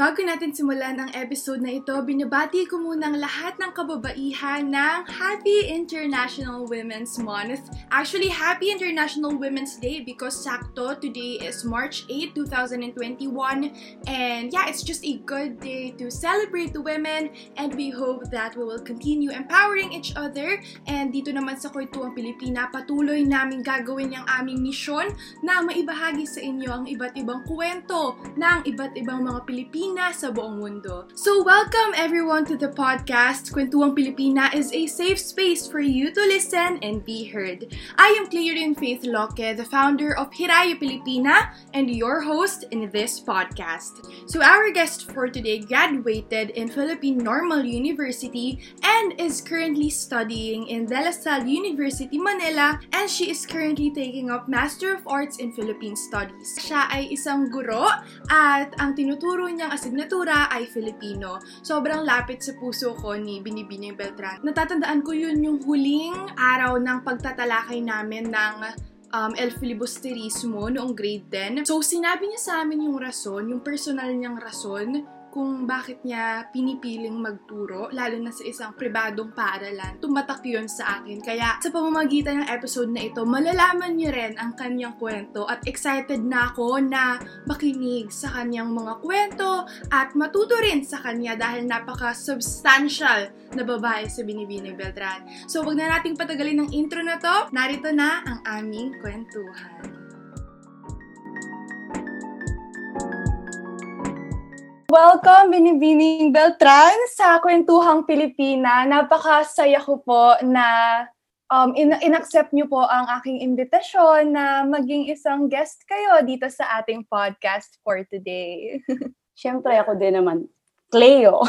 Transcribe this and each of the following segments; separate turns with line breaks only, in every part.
Bago natin simulan ang episode na ito, binabati ko muna ang lahat ng kababaihan ng Happy International Women's Month. Actually, Happy International Women's Day because sakto today is March 8, 2021. And yeah, it's just a good day to celebrate the women and we hope that we will continue empowering each other. And dito naman sa Kwentuang Pilipina, patuloy namin gagawin yung aming misyon na maibahagi sa inyo ang iba't ibang kwento ng iba't ibang mga Pilipina Pilipina sa buong mundo. So welcome everyone to the podcast. Kwentuang Pilipina is a safe space for you to listen and be heard. I am Clearin Faith Loque, the founder of Hiraya Pilipina and your host in this podcast. So our guest for today graduated in Philippine Normal University and is currently studying in De La Salle University, Manila and she is currently taking up Master of Arts in Philippine Studies. Siya ay isang guro at ang tinuturo niyang asignatura ay Filipino. Sobrang lapit sa puso ko ni Binibining Beltran. Natatandaan ko yun yung huling araw ng pagtatalakay namin ng um, El Filibusterismo noong grade 10. So, sinabi niya sa amin yung rason, yung personal niyang rason kung bakit niya pinipiling magturo, lalo na sa isang pribadong paaralan. Tumatak yun sa akin. Kaya sa pamamagitan ng episode na ito, malalaman niyo rin ang kanyang kwento at excited na ako na makinig sa kanyang mga kwento at matuto rin sa kanya dahil napaka-substantial na babae sa Binibining Beltran. So, wag na nating patagalin ng intro na to. Narito na ang aming kwentuhan. Welcome, Binibining Beltran, sa Kwentuhang Pilipina. Napakasaya ko po na um, in- in-accept niyo po ang aking invitasyon na maging isang guest kayo dito sa ating podcast for today.
Siyempre, ako din naman. Cleo.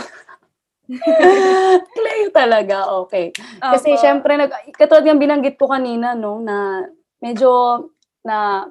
Cleo talaga, okay. Kasi
Opo.
siyempre, nag, katulad yung binanggit ko kanina, no, na medyo na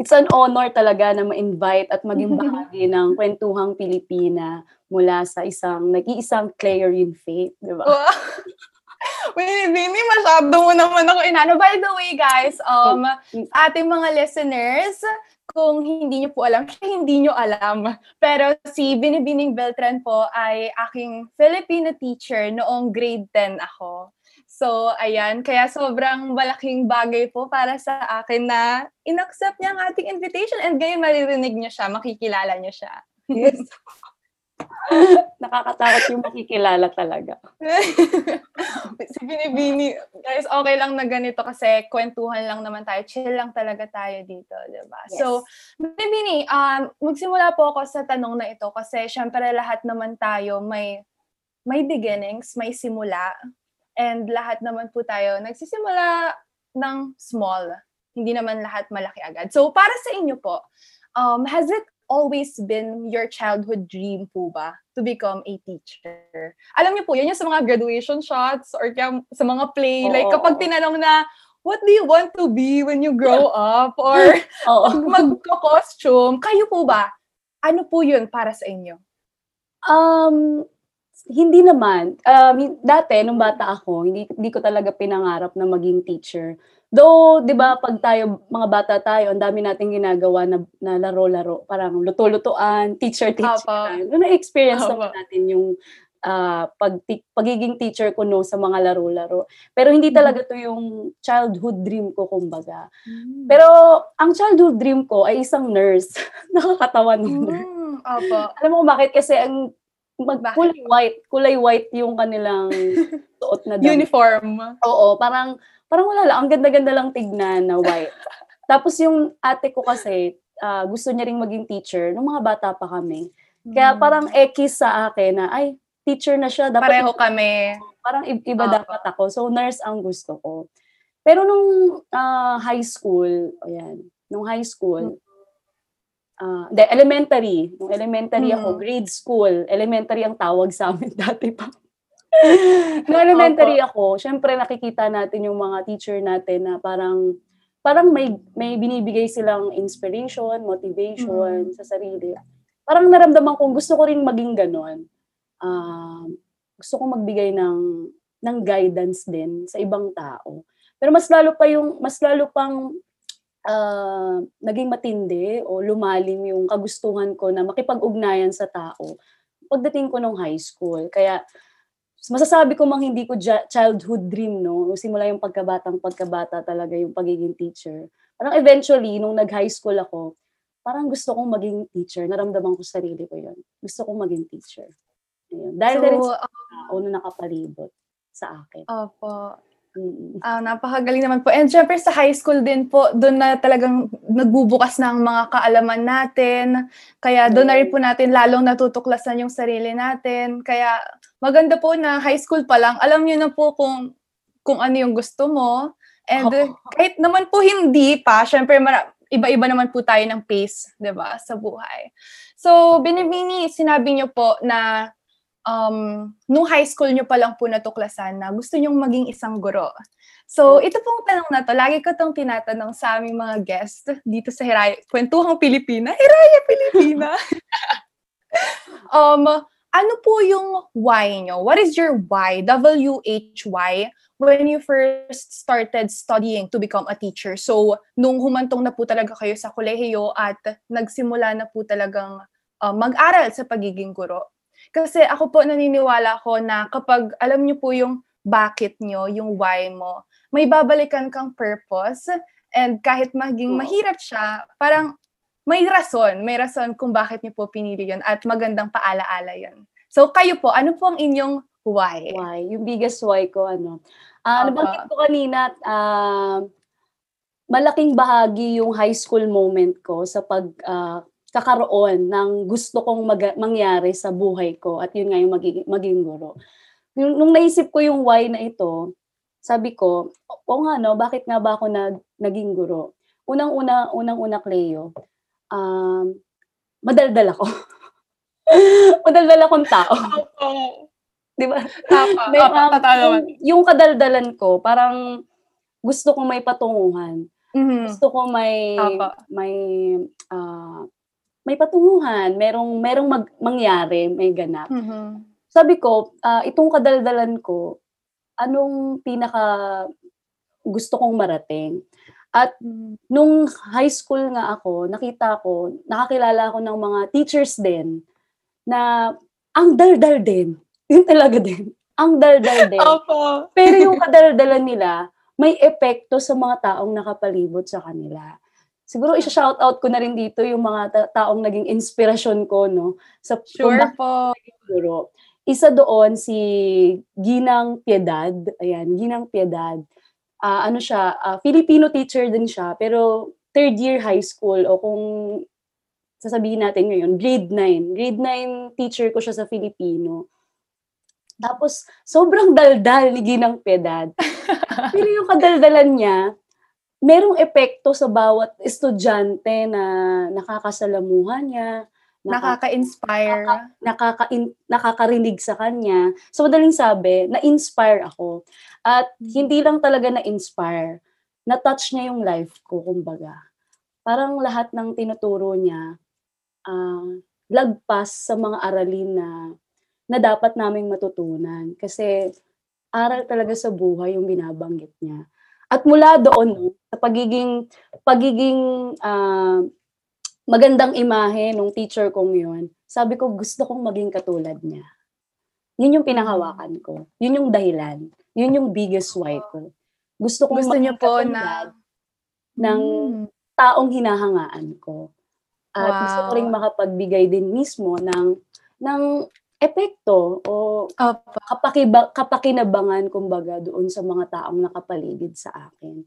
it's an honor talaga na ma-invite at maging bahagi ng kwentuhang Pilipina mula sa isang, nag-iisang Clarion Faith, di ba?
Wow. Bini, masyado mo naman ako inano. By the way, guys, um, ating mga listeners, kung hindi nyo po alam, hindi nyo alam. Pero si Binibining Beltran po ay aking Filipino teacher noong grade 10 ako. So, ayan. Kaya sobrang malaking bagay po para sa akin na in-accept niya ang ating invitation and ngayon maririnig niyo siya, makikilala niyo siya.
Yes. Nakakatakot yung makikilala talaga.
si Binibini, guys, okay lang na ganito kasi kwentuhan lang naman tayo. Chill lang talaga tayo dito, di ba?
Yes.
So, Binibini, um, magsimula po ako sa tanong na ito kasi syempre lahat naman tayo may may beginnings, may simula. And lahat naman po tayo nagsisimula ng small. Hindi naman lahat malaki agad. So, para sa inyo po, um, has it always been your childhood dream po ba to become a teacher? Alam niyo po, yun yung sa mga graduation shots or kaya sa mga play.
Oo.
Like, kapag tinanong na, what do you want to be when you grow up? Or magko-costume. Kayo po ba? Ano po yun para sa inyo?
Um, hindi naman. Um, dati, nung bata ako, hindi, hindi ko talaga pinangarap na maging teacher. Though, di ba, pag tayo, mga bata tayo, ang dami nating ginagawa na, na laro-laro. Parang luto-lutuan, teacher-teacher. Noong na-experience
Apo.
naman natin yung ah, pag, pagiging teacher ko no sa mga laro-laro. Pero hindi talaga to yung childhood dream ko, kumbaga. Pero ang childhood dream ko ay isang nurse. Nakakatawa ng nurse.
Mm, opo.
Alam mo kung bakit? Kasi ang mag,
Bakit?
kulay white, kulay white yung kanilang suot na damit.
Uniform.
Oo, parang parang wala lang, ang ganda-ganda lang tignan na white. Tapos yung ate ko kasi, ah, gusto niya ring maging teacher nung mga bata pa kami. Kaya
Mm.
parang ekis sa akin na, ay, teacher na siya. Dapat
Pareho kami.
Parang iba
Oo.
dapat ako. So, nurse ang gusto ko. Pero nung ah, high school, ayan, nung high school, ah, de, elementary, nung elementary ako,
Mm.
grade school, elementary ang tawag sa amin dati pa. nung elementary ako, syempre nakikita natin yung mga teacher natin na parang parang may may binibigay silang inspiration, motivation sa sarili. Parang naramdaman kong gusto ko ring maging ganon. Um, gusto ko magbigay ng ng guidance din sa ibang tao. Pero mas lalo pa yung mas lalo pang ah, naging matindi o lumalim yung kagustuhan ko na makipag-ugnayan sa tao pagdating ko nung high school. Kaya masasabi ko mang hindi ko childhood dream, no? Simula yung pagkabatang pagkabata talaga yung pagiging teacher. Parang eventually, nung nag-high school ako, parang gusto kong maging teacher. Naramdaman ko sa sarili ko yun. Gusto kong maging teacher. Ayun. Dahil
So,
na rin sa tao na nakapalibot sa akin.
Opo.
Mm.
Ah, napakagaling naman po. And syempre sa high school din po, doon na talagang nagbubukas ng mga kaalaman natin. Kaya doon na rin po natin lalong natutuklasan yung sarili natin. Kaya maganda po na high school pa lang, alam niyo na po kung kung ano yung gusto mo. And uh, kahit naman po hindi pa, syempre mara- iba-iba naman po tayo ng pace, 'di ba, sa buhay. So, binibini, sinabi niyo po na um, nung high school nyo pa lang po natuklasan na gusto nyong maging isang guro. So, ito pong tanong na to, lagi ko tong tinatanong sa aming mga guest dito sa Hiraya, Kwentuhang Pilipina, Hiraya Pilipina. um, ano po yung why nyo? What is your why? W-H-Y when you first started studying to become a teacher. So, nung humantong na po talaga kayo sa kolehiyo at nagsimula na po talagang uh, mag-aral sa pagiging guro. Kasi ako po naniniwala ko na kapag alam niyo po yung bakit nyo, yung why mo, may babalikan kang purpose and kahit maging mahirap siya, parang may rason, may rason kung bakit niyo po pinili yun at magandang paalaala yun. So kayo po, ano po ang inyong why?
Why? Yung biggest why ko, ano. Ah,
Opo.
nabanggit ko kanina, ah, malaking bahagi yung high school moment ko sa pag ah, kakaroon ng gusto kong mag- mangyari sa buhay ko at yun nga yung magiging, maging guro. Nung, nung naisip ko yung why na ito, sabi ko, o nga no, bakit nga ba ako nag, naging guro? Unang-una, unang-una, Cleo, um, madaldal ako. madaldal akong tao. Di ba?
Tama.
May, um, yung, yung kadaldalan ko, parang gusto ko may patunguhan.
Mhm.
Gusto ko may
Opo.
may ah, may patunguhan, merong merong mag, mangyari, may ganap.
Mhm.
Sabi ko, ah, itong kadaldalan ko, anong pinaka gusto kong marating? At
Mhm.
nung high school nga ako, nakita ko, nakakilala ako ng mga teachers din na ang daldal din. Yun talaga din. Ang daldal din.
Opo.
Pero yung kadaldalan nila, may epekto sa mga taong nakapalibot sa kanila. Siguro isa-shout out ko na rin dito yung mga ta- taong naging inspirasyon ko, no? Sa
Sure po.
siguro. Isa doon si Ginang Piedad. Ayan, Ginang Piedad. Ah, ano siya, ah, Filipino teacher din siya, pero third year high school o kung sasabihin natin ngayon, grade 9. Grade 9 teacher ko siya sa Filipino. Tapos, sobrang daldal ni Ginang Piedad. pero yung kadaldalan niya, merong epekto sa bawat estudyante na nakakasalamuhan niya, naka-
Nakaka-inspire.
nakaka nakakarinig sa kanya. So, madaling sabi, na-inspire ako. At hindi lang talaga na-inspire, na-touch niya yung life ko, kumbaga. Parang lahat ng tinuturo niya, ah, lagpas sa mga aralin na, na dapat naming matutunan. Kasi, aral talaga sa buhay yung binabanggit niya. At mula doon, sa pagiging, pagiging ah, magandang imahe nung teacher kong yun, sabi ko, gusto kong maging katulad niya. Yun yung pinanghawakan ko. Yun yung dahilan. Yun yung biggest why ko. Gusto kong
Gusto
maging
po na
ng
Mm.
taong hinahangaan ko. At gusto ko
Wow.
rin makapagbigay din mismo ng ng epekto o
Opo.
kapakiba, kapakinabangan kumbaga doon sa mga taong nakapaligid sa akin.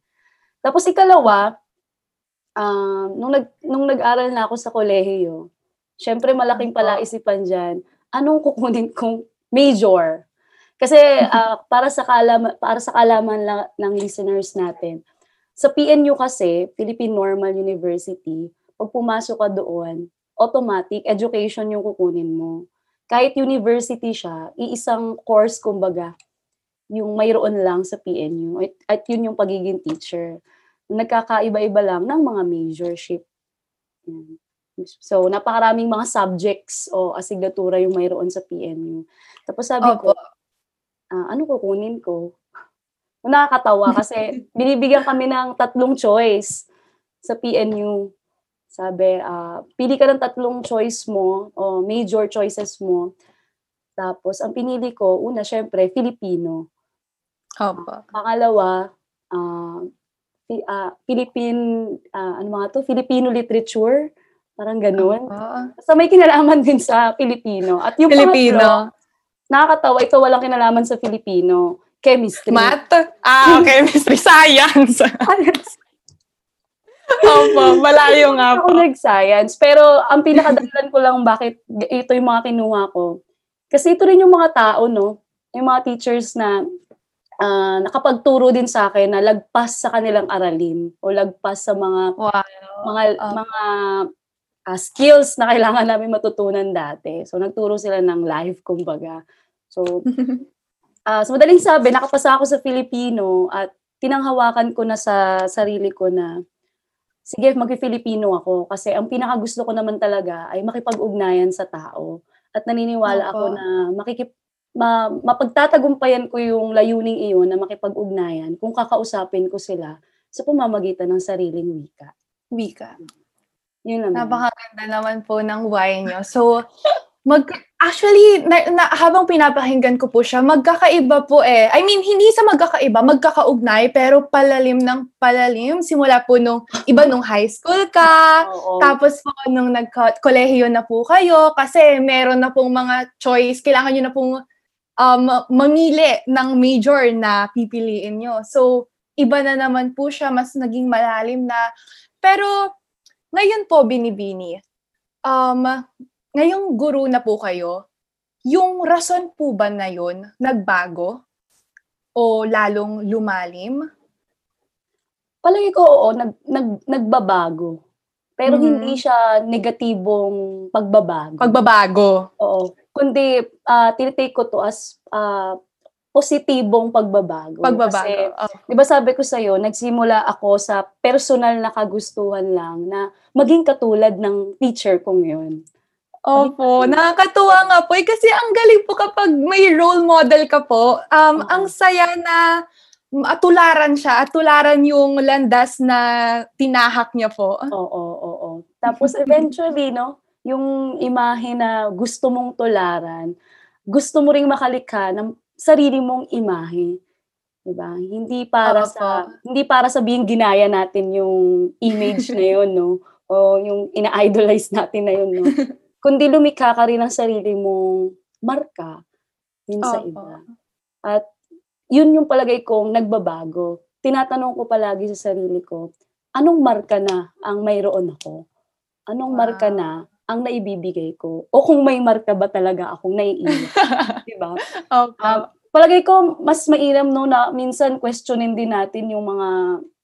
Tapos ikalawa, um, nung, nag, nung nag-aral na ako sa kolehiyo, syempre malaking palaisipan dyan, anong kukunin kong major? Kasi ah, para sa kaalaman, para sa kaalaman lang, ng listeners natin, sa PNU kasi, Philippine Normal University, pag pumasok ka doon, automatic education yung kukunin mo kahit university siya, iisang course kumbaga, yung mayroon lang sa PNU. At, at yun yung pagiging teacher. Nagkakaiba-iba lang ng mga majorship. Yan. So, napakaraming mga subjects o asignatura yung mayroon sa PNU. Tapos sabi ko,
Opo.
ah, ano kukunin ko? Nakakatawa kasi binibigyan kami ng tatlong choice. sa PNU. Sabi, ah, pili ka ng tatlong choice mo o major choices mo. Tapos, ang pinili ko, una, syempre, Filipino.
Opo.
Pangalawa, Fi- ah, Philippine, ah, ano mga to? Filipino literature. Parang ganun.
Opo.
Basta may kinalaman din sa Filipino. At yung
Filipino.
pangatlo, nakakatawa, ito walang kinalaman sa Filipino. Chemistry.
Math? Ah, chemistry. Science. Opo, malayo nga
ako
po.
nag-science. Pero ang pinakadalan ko lang bakit ito yung mga kinuha ko. Kasi ito rin yung mga tao, no? Yung mga teachers na ah, nakapagturo din sa akin na lagpas sa kanilang aralin o lagpas sa mga
Wow.
mga
Um,
mga ah, skills na kailangan namin matutunan dati. So nagturo sila ng live kumbaga. So ah sa madaling sabi, nakapasa ako sa Filipino at tinanghawakan ko na sa sarili ko na sige, mag-Filipino ako kasi ang pinakagusto ko naman talaga ay makipag-ugnayan sa tao. At naniniwala ako
Opo.
na makikip ma, mapagtatagumpayan ko yung layuning iyon na makipag-ugnayan kung kakausapin ko sila sa pamamagitan ng sariling wika.
Wika.
Yun naman.
Napakaganda naman po ng why nyo. So, mag actually, na, na, habang pinapakinggan ko po siya, magkakaiba po eh. I mean, hindi sa magkakaiba, magkakaugnay, pero palalim ng palalim. Simula po nung, iba nung high school ka,
Oo.
tapos po nung nagka-kolehiyo na po kayo, kasi meron na pong mga choice, kailangan nyo na pong um, mamili ng major na pipiliin nyo. So, iba na naman po siya, mas naging malalim na. Pero, ngayon po, Binibini, um, ngayong guru na po kayo, yung rason po ba na yun nagbago? O lalong lumalim?
Palagi ko, oo, nag, nag, nagbabago. Pero
Mhm.
hindi siya negatibong pagbabago.
Pagbabago.
oo. Kundi, ah tinitake ko to as ah, positibong pagbabago.
Pagbabago.
Kasi,
Oh.
di ba sabi ko sa'yo, nagsimula ako sa personal na kagustuhan lang na maging katulad ng teacher kong yun.
Opo, nakakatuwa nga po. Eh, kasi ang galing po kapag may role model ka po. Um,
Oo.
Ang saya na atularan siya, atularan yung landas na tinahak niya po.
Oo, oo. Tapos eventually, no, yung imahe na gusto mong tularan, gusto mo ring makalikha ng sarili mong imahe. 'Di ba? Hindi para
Oo
sa hindi para sabihin ginaya natin yung image na yun, no? O yung ina-idolize natin na yun, no? Kundi lumikha ka rin ng sarili mong marka din sa
Opo.
iba. At yun yung palagay kong nagbabago. Tinatanong ko palagi sa sarili ko, anong marka na ang mayroon ako? Anong marka
Wow.
na ang naibibigay ko? O kung may marka ba talaga akong naiiwan? Di ba?
Opo.
Ah, palagay ko mas mainam no na minsan questionin din natin yung mga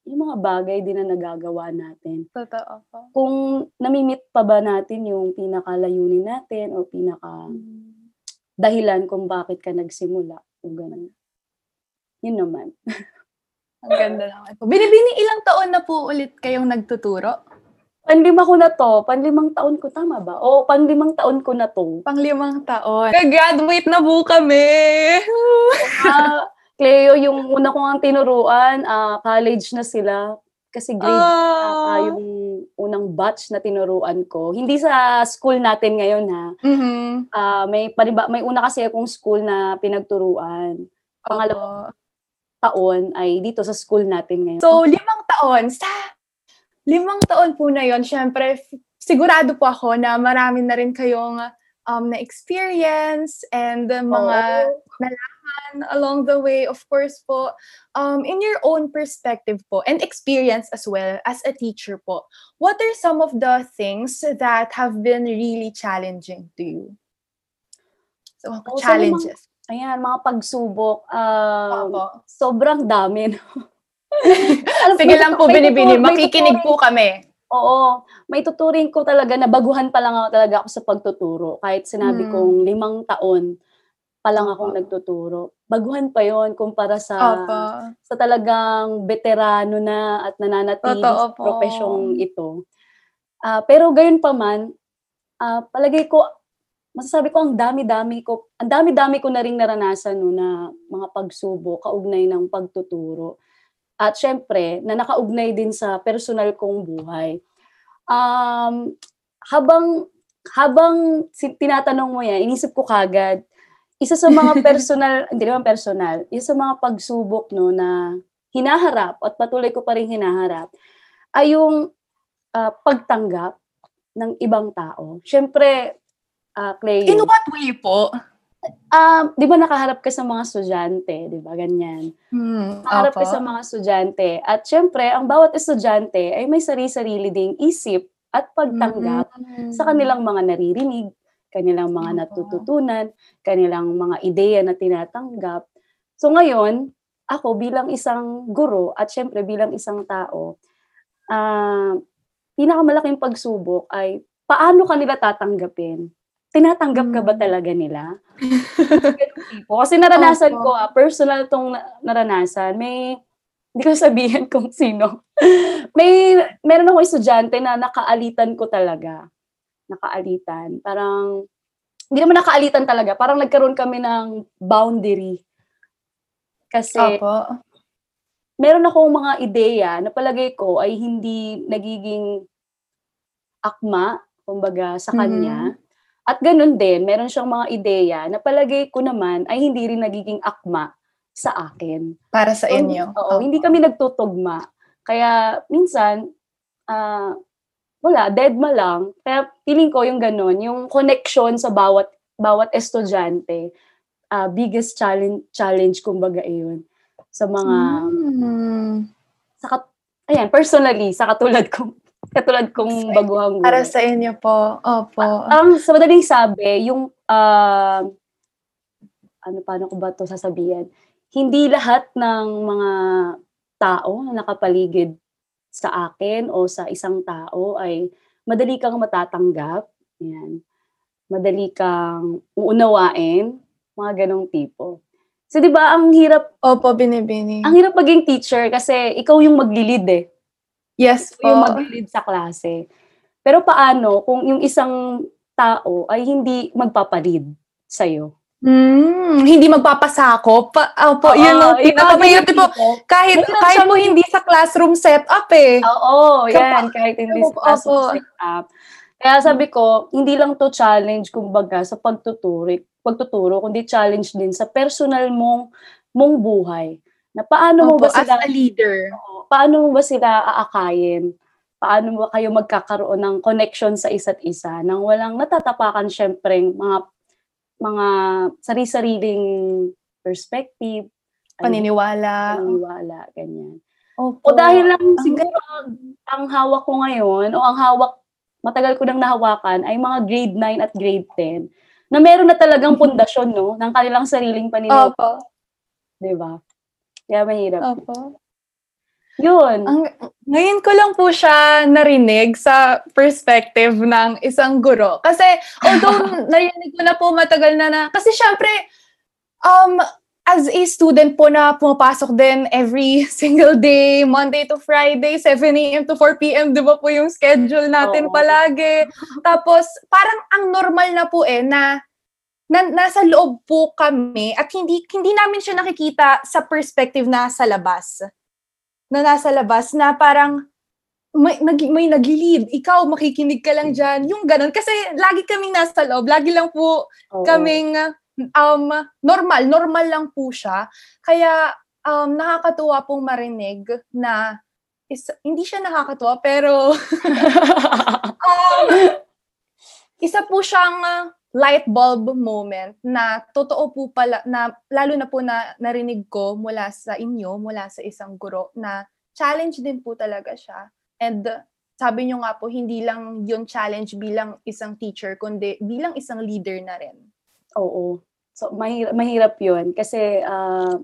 yung mga bagay din na nagagawa natin.
Totoo po.
Kung namimit pa ba natin yung pinakalayunin natin o pinaka dahilan kung bakit ka nagsimula o ganun. Yun naman.
Ang ganda naman po. Binibini, ilang taon na po ulit kayong nagtuturo?
Panlima ko na to. Panlimang taon ko, tama ba? O, panlimang taon ko na to.
Panglimang taon. Gagraduate na po kami!
Ah, Cleo, yung una ko ang tinuruan, ah, college na sila. Kasi grade
Ah.
ah, yung unang batch na tinuruan ko. Hindi sa school natin ngayon ha.
Mhm.
Ah, may paniba, may una kasi akong school na pinagturuan. Pangalawa
Opo.
taon ay dito sa school natin ngayon.
So, limang taon. Sa limang taon po na yon, syempre, sigurado po ako na marami na rin kayong um, na-experience and uh, mga
Oo.
nalaman along the way, of course po, um, in your own perspective po and experience as well as a teacher po, what are some of the things that have been really challenging to you? So,
Oh, so
challenges.
Ayan, mga pagsubok. ah,
Opo.
sobrang dami. no? Alam,
Sige lang po, binibini. Makikinig po kami.
Oo. May tuturing ko talaga na baguhan pa lang ako talaga ako sa pagtuturo. Kahit sinabi
Hmm.
kong limang taon pa lang
Opo.
akong nagtuturo. Baguhan pa yon kumpara sa
Opo.
sa talagang veterano na at nananatili
Totoo
sa
po.
profesyong ito. Ah, pero gayon pa man, ah, palagay ko, masasabi ko ang dami-dami ko, ang dami-dami ko na ring naranasan no, na mga pagsubok, kaugnay ng pagtuturo. at syempre na nakaugnay din sa personal kong buhay. Um, habang habang tinatanong mo yan, inisip ko kagad, isa sa mga personal, hindi naman personal, isa sa mga pagsubok no na hinaharap at patuloy ko pa rin hinaharap ay yung uh, pagtanggap ng ibang tao. Syempre, uh, Clay.
In what way po?
Um, di ba nakaharap ka sa mga estudyante, di ba? Ganyan.
Hmm,
nakaharap ka sa mga estudyante. At syempre, ang bawat estudyante ay may sarili-sarili ding isip at pagtanggap mm-hmm. sa kanilang mga naririnig, kanilang mga natututunan, kanilang mga ideya na tinatanggap. So ngayon, ako bilang isang guro at syempre bilang isang tao, uh, pinakamalaking pagsubok ay paano kanila tatanggapin tinatanggap ka ba hmm. talaga nila? Kasi naranasan ko, ah, personal tong naranasan. May, hindi ko sabihin kung sino. May, meron ako estudyante na nakaalitan ko talaga. Nakaalitan. Parang, hindi naman nakaalitan talaga. Parang nagkaroon kami ng boundary. Kasi,
Opo.
meron akong mga ideya na palagay ko ay hindi nagiging akma, kumbaga, sa kanya. Mm-hmm at ganun din, meron siyang mga ideya na palagay ko naman ay hindi rin nagiging akma sa akin.
Para sa inyo.
Oo, oh. hindi kami nagtutugma. Kaya minsan, uh, wala, dead ma lang. Kaya feeling ko yung ganun, yung connection sa bawat bawat estudyante, uh, biggest challenge, challenge kumbaga iyon sa mga mm. sa ayan, personally, sa katulad kong Katulad kong baguhang guro.
Para sa inyo po. Opo.
Ang sa madaling sabi, yung uh, ano paano ko ba to sasabihin? Hindi lahat ng mga tao na nakapaligid sa akin o sa isang tao ay madali kang matatanggap. Yan. Madali kang uunawain. Mga ganong tipo. So, di ba, ang hirap...
Opo, binibini.
Ang hirap maging teacher kasi ikaw yung maglilid eh.
Yes po.
Yung mag-lead sa klase. Pero paano kung yung isang tao ay hindi magpapalid sa'yo?
Mm, hindi magpapasako. Pa, opo, uh, yun ang pinakamahirap. Po, kahit, kahit po hindi sa classroom setup eh.
Oo, yan. Kahit hindi sa classroom setup. Kaya sabi ko, hindi lang to challenge kumbaga sa pagtuturo, pagtuturo, kundi challenge din sa personal mong mong buhay. Na paano Opo, mo ba
sila... as a leader.
paano mo ba sila aakayin? Paano mo kayo magkakaroon ng connection sa isa't isa nang walang natatapakan syempre mga mga sari-sariling perspective,
paniniwala,
paniniwala, ganyan. Opo. O dahil lang ang siguro ang, ang hawak ko ngayon o ang hawak matagal ko nang nahawakan ay mga grade 9 at grade 10 na meron na talagang pundasyon no ng kanilang sariling paniniwala.
Opo.
'Di ba? Kaya mahirap.
Opo.
Yun.
Ang, ngayon ko lang po siya narinig sa perspective ng isang guro. Kasi although narinig ko na po matagal na na, kasi syempre, um, as a student po na pumapasok din every single day, Monday to Friday, 7 a.m. to 4 p.m., di ba po yung schedule natin Oo. palagi. Tapos, parang ang normal na po eh, na na, nasa loob po kami at hindi hindi namin siya nakikita sa perspective na sa labas. Na nasa labas na parang may, nag, may nag-lead, ikaw makikinig ka lang diyan. Yung ganun kasi lagi kaming nasa loob, lagi lang po Oo. kaming um normal, normal lang po siya. Kaya um nakakatuwa pong marinig na is, hindi siya nakakatuwa pero um, isa po siyang light bulb moment na totoo po pala, na lalo na po na narinig ko mula sa inyo, mula sa isang guro, na challenge din po talaga siya. And sabi nyo nga po, hindi lang yung challenge bilang isang teacher, kundi bilang isang leader na rin.
Oo. So, mahirap, mahirap yun. Kasi, uh,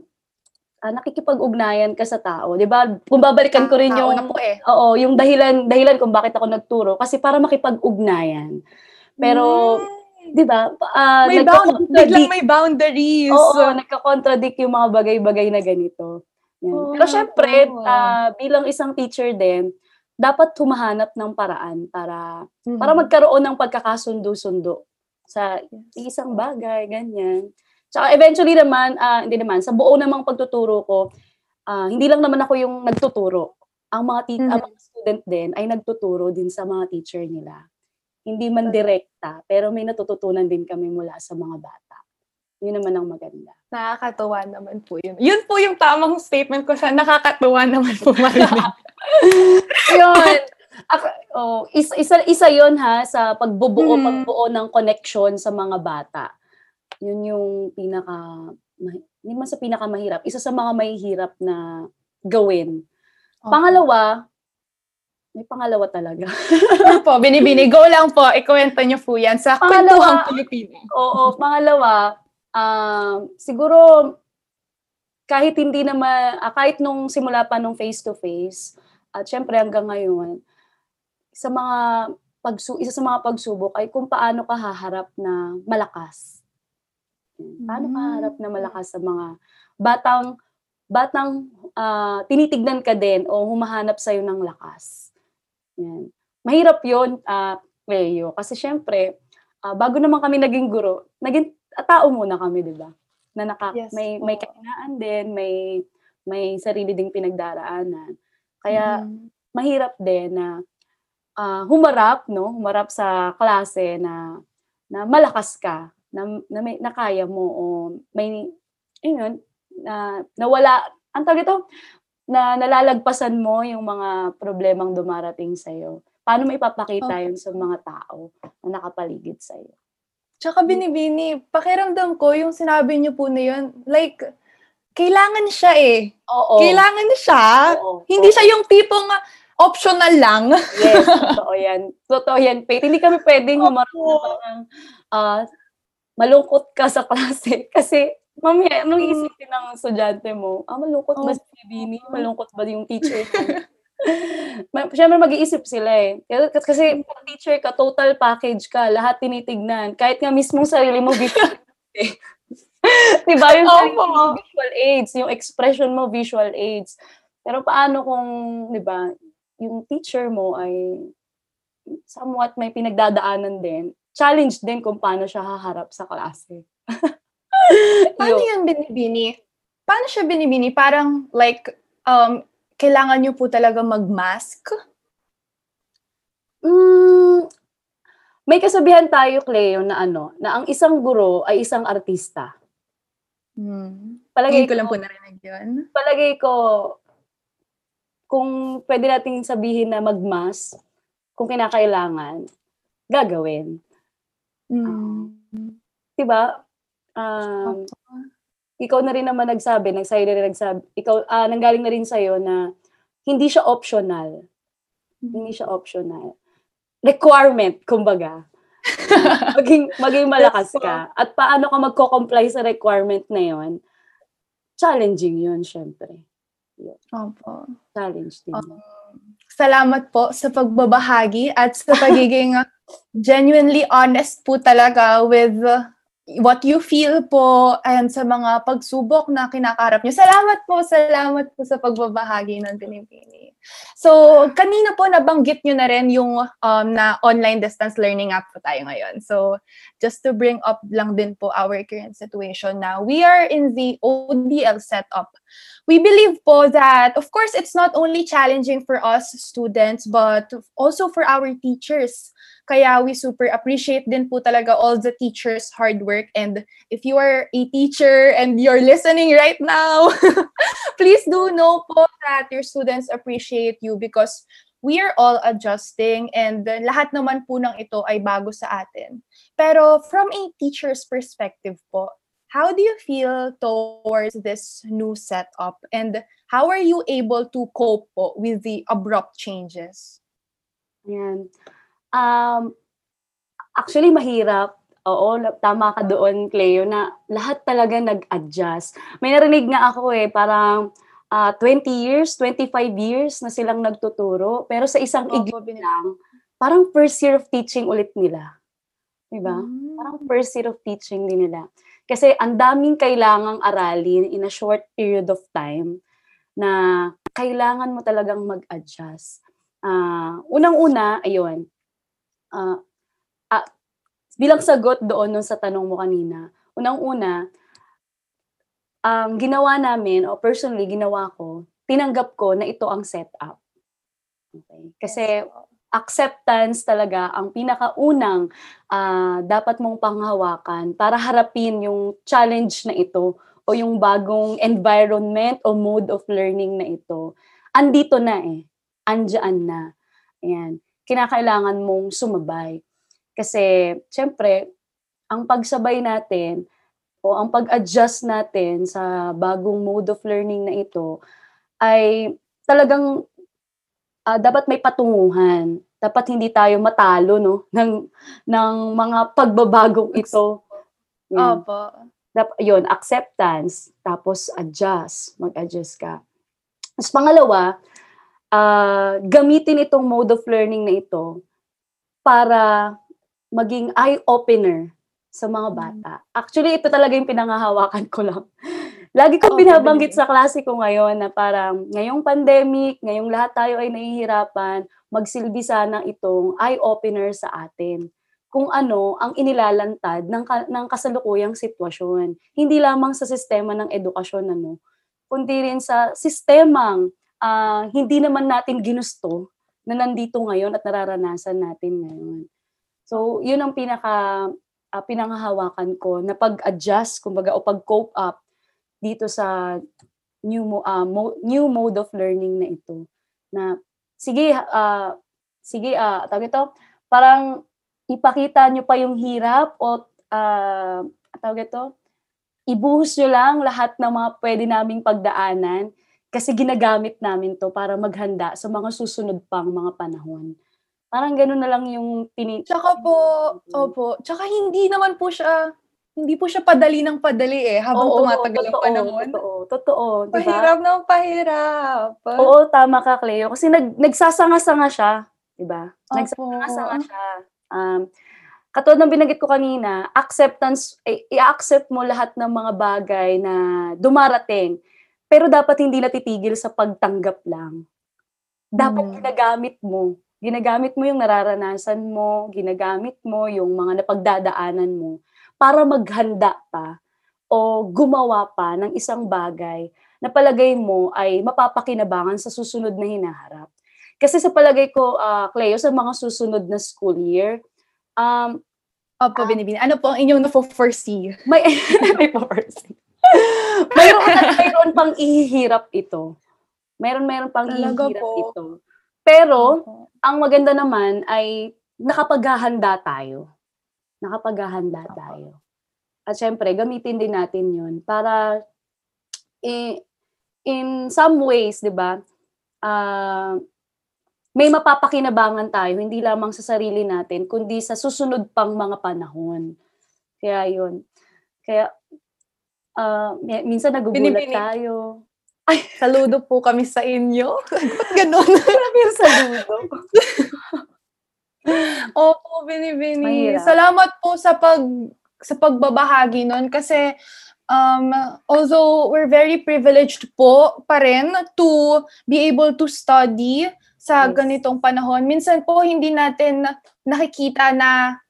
uh, nakikipag-ugnayan ka sa tao, 'di ba? Kung babalikan ko rin yung
po eh.
Oo, yung dahilan dahilan kung bakit ako nagturo kasi para makipag-ugnayan. Pero mm. 'Di ba? Uh,
may bound, biglang may boundaries.
Oo, nagka-contradict yung mga bagay-bagay na ganito. Yan. Oh, Pero syempre, oh. uh, bilang isang teacher din, dapat humahanap ng paraan para mm-hmm. para magkaroon ng pagkakasundo-sundo sa isang bagay, ganyan. Tsaka eventually naman, uh, hindi naman, sa buo namang pagtuturo ko, ah, hindi lang naman ako yung nagtuturo. Ang mga tea- ang
Mhm.
mga student din ay nagtuturo din sa mga teacher nila. Hindi man direkta, pero may natututunan din kami mula sa mga bata. Yun naman ang maganda.
Nakakatuwa naman po yun. Yun po yung tamang statement ko sa nakakatuwa naman po marinig.
Yun. Ak- oh, isa, isa, isa yun ha, sa pagbubuo,
Mhm.
pagbuo ng connection sa mga bata. Yun yung pinaka, hindi man sa pinaka mahirap, isa sa mga mahihirap na gawin. Pangalawa, may pangalawa talaga.
Ano po, binibini. Go lang po. Ikwento niyo po yan sa
Pangalawa.
kwentuhang Pilipino.
Oo, pangalawa, um, siguro kahit hindi naman, ah, kahit nung simula pa nung face-to-face, at syempre hanggang ngayon, sa mga pagsu isa sa mga pagsubok ay kung paano ka haharap na malakas. Paano ka haharap na malakas sa mga batang batang ah, tinitignan ka din o humahanap sa'yo ng lakas. Yan. Mahirap yun, ah, Cleo, kasi syempre, ah, bago naman kami naging guro, naging tao muna kami, di ba? Na naka,
Yes
may,
po.
may kahinaan din, may, may sarili ding pinagdaraanan. Kaya,
Mhm.
mahirap din na ah, humarap, no? Humarap sa klase na na malakas ka, na, na, may, na kaya mo o may ayun, na nawala, ang tawag ito, na nalalagpasan mo yung mga problemang dumarating sa iyo. Paano mo ipapakita yun sa mga tao na nakapaligid sa iyo?
Tsaka binibini, pakiramdam ko yung sinabi niyo po na yun, like, kailangan siya eh.
Oo.
Kailangan siya.
Oo.
Hindi siya yung tipong optional lang.
Yes, totoo yan. Totoo yan, Faith. Hindi kami pwedeng humarap na parang ah, malungkot ka sa klase. Kasi, mamaya, anong
Mm.
isipin ng estudyante mo? Ah, malungkot ba si Bini? Malungkot ba yung teacher Siyempre, mag-iisip sila eh. Kasi, kasi pag teacher ka, total package ka, lahat tinitignan. Kahit nga mismong sarili mo, visual eh. diba? Yung sarili
Opo.
mo, visual aids. Yung expression mo, visual aids. Pero paano kung, di ba, yung teacher mo ay somewhat may pinagdadaanan din. Challenge din kung paano siya haharap sa klase.
Paano
Yun.
yan binibini? Paano siya binibini? Parang like, um, kailangan niyo po talaga mag-mask?
Mm, may kasabihan tayo, Cleo, na ano, na ang isang guro ay isang artista.
Hmm.
Palagay
Ngayon ko lang po narinig yun.
palagay ko, kung pwede nating sabihin na magmas, kung kinakailangan, gagawin.
Hmm.
Diba? Um, ikaw na rin naman nagsabi, nagsayo na rin nagsabi, ikaw, ah, nanggaling na rin sa'yo na hindi siya optional. Hindi siya optional. Requirement, kumbaga. maging, maging malakas ka. At paano ka magko-comply sa requirement na yon challenging yun, syempre.
Opo.
Challenge din.
Um, salamat po sa pagbabahagi at sa pagiging uh, genuinely honest po talaga with uh, what you feel po and sa mga pagsubok na kinakarap niyo. Salamat po, salamat po sa pagbabahagi ng Pinipini. So, kanina po nabanggit niyo na rin yung um, na online distance learning app po tayo ngayon. So, just to bring up lang din po our current situation now. We are in the ODL setup we believe po that, of course, it's not only challenging for us students, but also for our teachers. Kaya we super appreciate din po talaga all the teachers' hard work. And if you are a teacher and you're listening right now, please do know po that your students appreciate you because we are all adjusting and lahat naman po ng ito ay bago sa atin. Pero from a teacher's perspective po, how do you feel towards this new setup and how are you able to cope po with the abrupt changes?
Ayan. Um, actually, mahirap. Oo, tama ka doon, Cleo, na lahat talaga nag-adjust. May narinig nga ako eh, parang ah, 20 years, 25 years na silang nagtuturo. Pero sa isang iglit
bin-
lang, parang first year of teaching ulit nila. Diba?
Mm.
Parang first year of teaching din nila. Kasi ang daming kailangang aralin in a short period of time na kailangan mo talagang mag-adjust. Ah, unang-una, ayun, ah, ah, bilang sagot doon nung sa tanong mo kanina, unang-una, ang ginawa namin o personally ginawa ko, tinanggap ko na ito ang setup. Okay. Kasi acceptance talaga ang pinakaunang ah, dapat mong panghawakan para harapin yung challenge na ito o yung bagong environment o mode of learning na ito. Andito na eh. Andiyan na. Ayan. Kinakailangan mong sumabay. Kasi, syempre, ang pagsabay natin o ang pag-adjust natin sa bagong mode of learning na ito ay talagang ah, dapat may patunguhan. Dapat hindi tayo matalo no ng ng mga pagbabagong ito. Yan.
Opo.
Dap- yun, acceptance, tapos adjust, mag-adjust ka. Tapos pangalawa, ah, gamitin itong mode of learning na ito para maging eye-opener sa mga bata. Actually, ito talaga yung pinangahawakan ko lang. Lagi
Oo,
binabanggit sa klase ko ngayon na parang ngayong pandemic, ngayong lahat tayo ay nahihirapan, magsilbi sana itong eye-opener sa atin kung ano ang inilalantad ng, ka- ng kasalukuyang sitwasyon. Hindi lamang sa sistema ng edukasyon, ano, kundi rin sa sistemang ah, hindi naman natin ginusto na nandito ngayon at nararanasan natin ngayon. So, yun ang pinaka ah, pinanghahawakan ko na pag-adjust, kumbaga, o pag-cope up dito sa new mo, ah, mo- new mode of learning na ito. Na sige ah, sige ah, tawag ito, parang ipakita nyo pa yung hirap o ah, tawag ito, ibuhos nyo lang lahat ng mga pwede naming pagdaanan kasi ginagamit namin to para maghanda sa mga susunod pang mga panahon. Parang gano'n na lang yung tini...
Tsaka po, opo, tsaka hindi naman po siya, hindi po siya padali ng padali eh, habang
Oo,
tumatagal ang
totoo,
panahon.
Totoo, totoo, di ba?
Pahirap ng pahirap.
Oo, tama ka, Cleo. Kasi nag, nagsasanga-sanga siya, di ba?
Opo.
Nagsasanga-sanga siya. Um, katulad ng binanggit ko kanina, acceptance, i-accept mo lahat ng mga bagay na dumarating. Pero dapat hindi natitigil sa pagtanggap lang. Dapat
Mm.
ginagamit mo. Ginagamit mo yung nararanasan mo, ginagamit mo yung mga napagdadaanan mo para maghanda pa o gumawa pa ng isang bagay na palagay mo ay mapapakinabangan sa susunod na hinaharap. Kasi sa palagay ko, ah, Cleo, sa mga susunod na school year, um,
Opo, binibini. Ano po ang inyong na-foresee?
may, may purpose. mayroon at mayroon pang ihihirap ito. Mayroon mayroon pang
Talaga
ihihirap
po.
ito. Pero, ang maganda naman ay nakapaghahanda tayo. Nakapaghahanda tayo. At syempre, gamitin din natin yun para i- in some ways, di ba, ah, may mapapakinabangan tayo, hindi lamang sa sarili natin, kundi sa susunod pang mga panahon. Kaya yun. Kaya, mi- minsan nagugulat
Binibini.
tayo.
Saludo po kami sa inyo. Ba't ganun?
Grabe yung saludo.
Opo, binibini.
Mahirap.
Salamat po sa pag sa pagbabahagi nun kasi um, although we're very privileged po pa rin to be able to study sa
Yes.
ganitong panahon, minsan po hindi natin nakikita na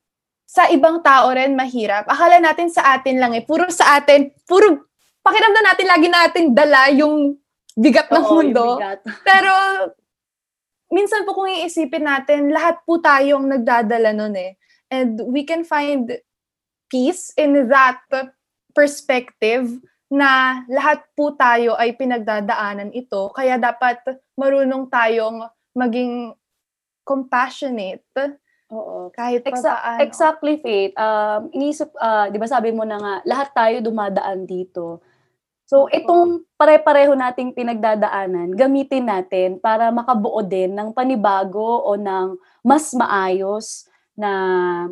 sa ibang tao rin mahirap. Akala natin sa atin lang eh. Puro sa atin, puro pakiramdam natin lagi natin dala yung bigat ng
Oo,
mundo.
bigat.
Pero, minsan po kung iisipin natin, lahat po tayong nagdadala nun eh. And we can find peace in that perspective na lahat po tayo ay pinagdadaanan ito. Kaya dapat marunong tayong maging compassionate
Oo.
kahit pa
Exa-
paano.
exactly, Faith. Um, inisip, ah, di ba sabi mo na nga, lahat tayo dumadaan dito. So, itong pare-pareho nating pinagdadaanan, gamitin natin para makabuo din ng panibago o ng mas maayos na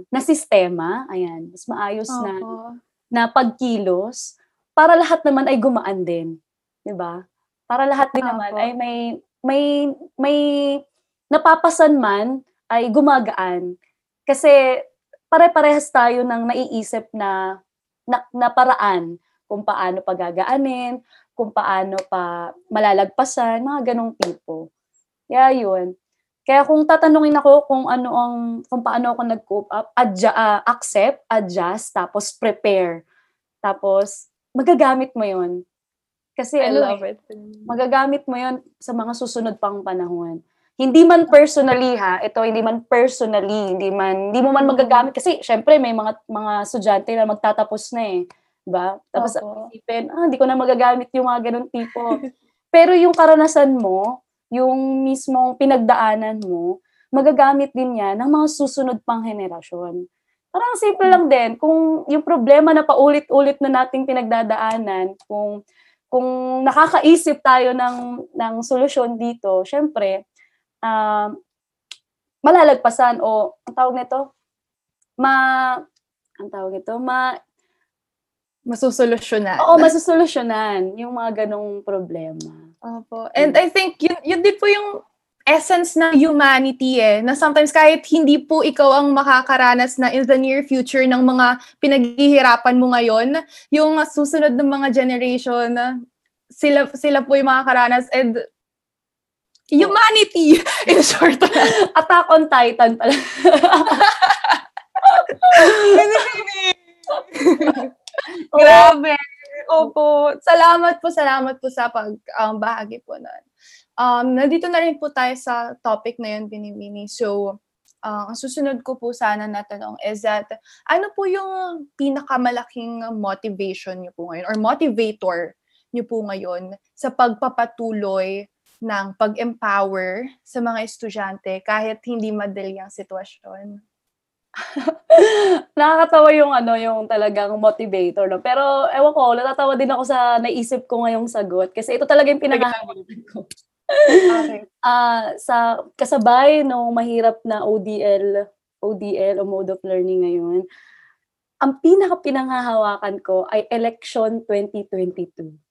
na sistema, ayan, mas maayos na
Opo.
na pagkilos para lahat naman ay gumaan din, 'di ba? Para lahat din naman
Opo.
ay may may may napapasan man ay gumagaan. Kasi pare-parehas tayo ng naiisip na na, na paraan kung paano pagagaanin, kung paano pa malalagpasan, mga ganong tipo. Kaya yun. Kaya kung tatanungin ako kung ano ang kung paano ako nag-cope up, adja, ah, accept, adjust, tapos prepare. Tapos magagamit mo 'yon Kasi
I
ano,
love
eh,
it.
magagamit mo yon sa mga susunod pang panahon. Hindi man personally ha, ito hindi man personally, hindi man hindi mo man magagamit kasi syempre may mga mga estudyante na magtatapos na eh, 'di ba? Tapos
Opo.
isipin, ah, hindi ko na magagamit yung mga ganun tipo. Pero yung karanasan mo, yung mismong pinagdaanan mo, magagamit din yan ng mga susunod pang henerasyon. Parang simple lang din, kung yung problema na paulit-ulit na nating pinagdadaanan, kung kung nakakaisip tayo ng ng solusyon dito, syempre, um, malalagpasan o ang tawag nito, ma ang tawag nito, ma
Masusolusyonan.
oo, masusolusyonan yung mga ganong problema.
Opo. And I think yun, yun din po yung essence ng humanity eh, na sometimes kahit hindi po ikaw ang makakaranas na in the near future ng mga pinaghihirapan mo ngayon, yung susunod ng mga generation, sila sila po yung makakaranas and humanity in short.
Attack on Titan pala.
Grabe. Opo. Salamat po, salamat po sa pag um, bahagi po nun. Um, nandito na rin po tayo sa topic na yun, Binibini. So, uh, ang susunod ko po sana na tanong is that, ano po yung pinakamalaking motivation niyo po ngayon or motivator niyo po ngayon sa pagpapatuloy ng pag-empower sa mga estudyante kahit hindi madali ang sitwasyon?
Nakakatawa yung ano, yung talagang motivator, no? Pero, ewan ko, natatawa din ako sa naisip ko ngayong sagot. Kasi ito talaga yung pinakahawakan ko.
Okay.
Ah, sa kasabay nung mahirap na ODL, ODL o mode of learning ngayon, ang pinaka pinanghahawakan ko ay election 2022.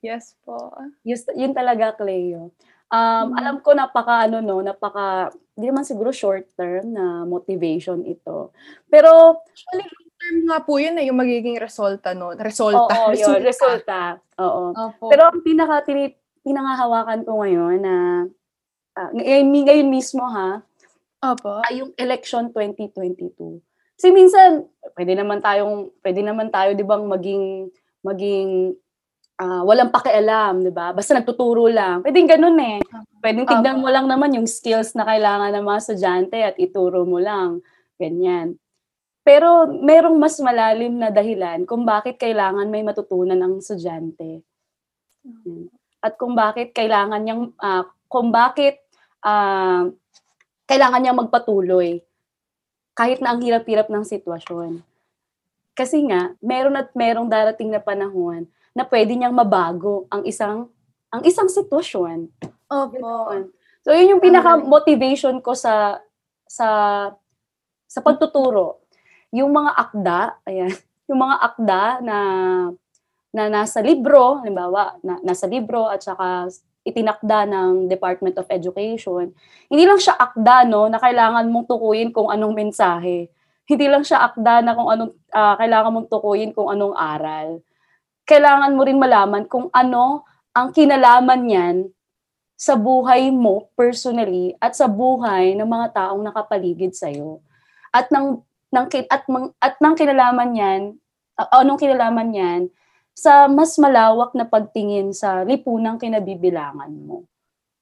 Yes po.
Yun, yun talaga, Cleo. Um,
Mhm.
Alam ko napaka ano no, napaka hindi naman siguro short term na motivation ito. Pero
Actually, long term nga po yun eh, yung magiging resulta, no? Resulta.
oo, yun, resulta. Oo.
Opo.
Pero ang pinaka tini, pinangahawakan ko ngayon na ah, ngayon, ngayon mismo ha,
Opo.
ay yung election 2022. Kasi minsan pwede naman tayong pwede naman tayo 'di bang maging maging ah, walang pakialam, 'di ba? Basta nagtuturo lang. Pwedeng ganun eh. Pwedeng tignan mo lang naman yung skills na kailangan ng mga estudyante at ituro mo lang. Ganyan. Pero merong mas malalim na dahilan kung bakit kailangan may matutunan ang estudyante. Yan. At kung bakit kailangan niyang ah, kung bakit ah, kailangan niyang magpatuloy kahit na ang hirap-hirap ng sitwasyon. Kasi nga, meron at merong darating na panahon na pwede niyang mabago ang isang ang isang sitwasyon.
Opo.
So yun yung pinaka motivation ko sa sa sa pagtuturo. Yung mga akda, ayan, yung mga akda na na nasa libro, halimbawa, na, nasa libro at saka itinakda ng Department of Education. Hindi lang siya akda no na kailangan mong tukuyin kung anong mensahe. Hindi lang siya akda na kung anong ah, kailangan mong tukuyin kung anong aral. Kailangan mo rin malaman kung ano ang kinalaman niyan sa buhay mo personally at sa buhay ng mga taong nakapaligid sa iyo. At nang kin- at mang, at nang kinalaman niyan, uh, anong kinalaman niyan sa mas malawak na pagtingin sa lipunang kinabibilangan mo.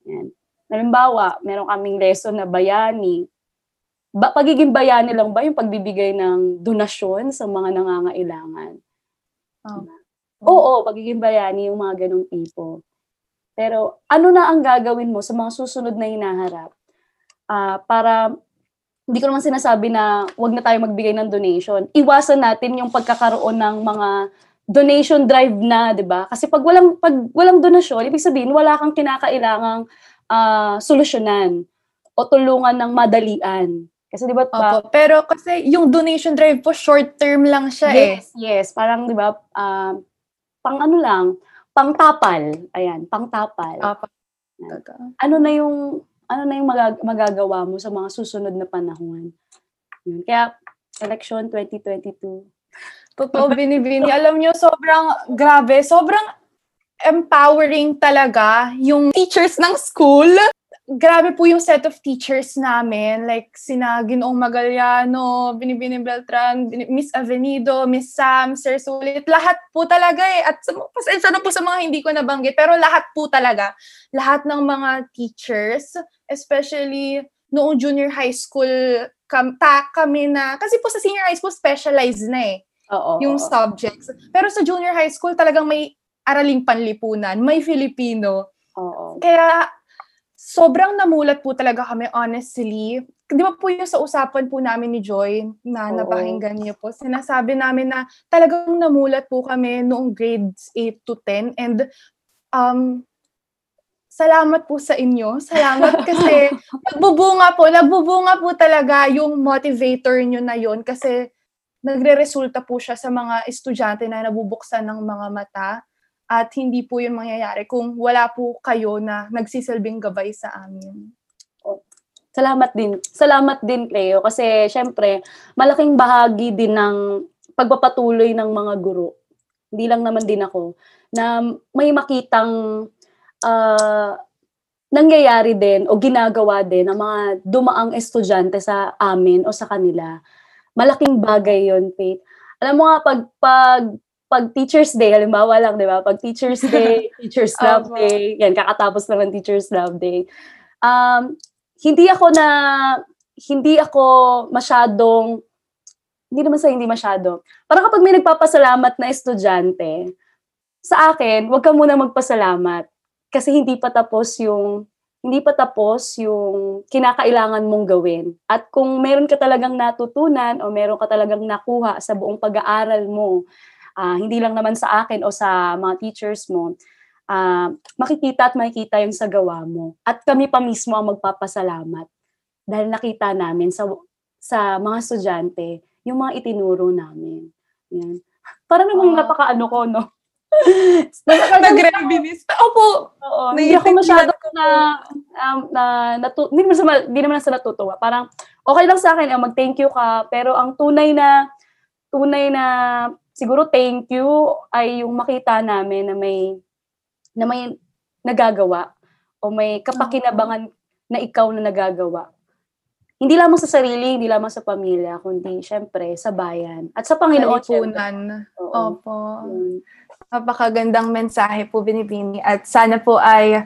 Yan. Halimbawa, meron kaming lesson na bayani. Ba, pagiging bayani lang ba yung pagbibigay ng donasyon sa mga nangangailangan?
Oh.
Oo, pagiging bayani yung mga ganong tipo. Pero ano na ang gagawin mo sa mga susunod na hinaharap Ah, para hindi ko naman sinasabi na wag na tayo magbigay ng donation. Iwasan natin yung pagkakaroon ng mga donation drive na, 'di ba? Kasi pag walang pag walang donasyon, ibig sabihin wala kang kinakailangang ah, solusyonan o tulungan ng madalian. Kasi 'di ba pa-
Opo. Pero kasi yung donation drive po, short term lang siya eh.
Yes, yes. Parang, di ba, ah, pang ano lang, pang tapal. Ayan, pang tapal.
Opo.
ano na yung, ano na yung magag- magagawa mo sa mga susunod na panahon. Yun. Kaya, election 2022.
Totoo, binibini. Alam nyo, sobrang grabe, sobrang empowering talaga yung teachers ng school. Grabe po yung set of teachers namin. Like, sina Ginoong Magaliano, Binibini Beltran, Miss Avenido, Miss Sam, Sir Sulit. Lahat po talaga eh. At sa, pasensya na po sa mga hindi ko nabanggit. Pero lahat po talaga. Lahat ng mga teachers, especially noong junior high school, kam, ta, kami na, kasi po sa senior high school, specialized na eh
Oo.
yung subjects. Pero sa junior high school, talagang may araling panlipunan, may Filipino.
Oo.
Kaya sobrang namulat po talaga kami, honestly. Di ba po yung sa usapan po namin ni Joy na
Oo.
napakinggan niyo po, sinasabi namin na talagang namulat po kami noong grades 8 to 10 and um, salamat po sa inyo. Salamat kasi nagbubunga po, nagbubunga po talaga yung motivator nyo na yon kasi nagre-resulta po siya sa mga estudyante na nabubuksan ng mga mata at hindi po yun mangyayari kung wala po kayo na nagsisilbing gabay sa amin.
Salamat din. Salamat din, Cleo. Kasi, syempre, malaking bahagi din ng pagpapatuloy ng mga guro. Hindi lang naman din ako. Na may makitang ah, nangyayari din o ginagawa din ng mga dumaang estudyante sa amin o sa kanila. Malaking bagay yon Faith. Alam mo nga, pag, pag, pag Teacher's Day, halimbawa lang, di ba? Pag Teacher's Day, Teacher's Love. Day, yan, kakatapos naman Teacher's Love Day. Um, hindi ako na hindi ako masyadong hindi naman sa hindi masyado. Parang kapag may nagpapasalamat na estudyante, sa akin, wag ka muna magpasalamat kasi hindi pa tapos yung hindi pa tapos yung kinakailangan mong gawin. At kung meron ka talagang natutunan o meron ka talagang nakuha sa buong pag-aaral mo, ah, hindi lang naman sa akin o sa mga teachers mo, ah, makikita at makikita yung sa gawa mo. At kami pa mismo ang magpapasalamat dahil nakita namin sa sa mga estudyante yung mga itinuro namin. Yan. Para namang
Ah.
napaka-ano ko, no?
Nag-reminisce. Opo!
Oo, hindi ako masyado
ko
na, um, na, natu- hindi naman sa, hindi naman sa natutuwa. Parang, okay lang sa akin, eh, mag-thank you ka, pero ang tunay na, tunay na, siguro thank you ay yung makita namin na may, na may nagagawa o may kapakinabangan na ikaw na nagagawa. Hindi lamang sa sarili, hindi lamang sa pamilya, kundi syempre sa bayan at sa Panginoon. Oo.
Opo.
Yun.
Napakagandang mensahe po, Binibini. At sana po ay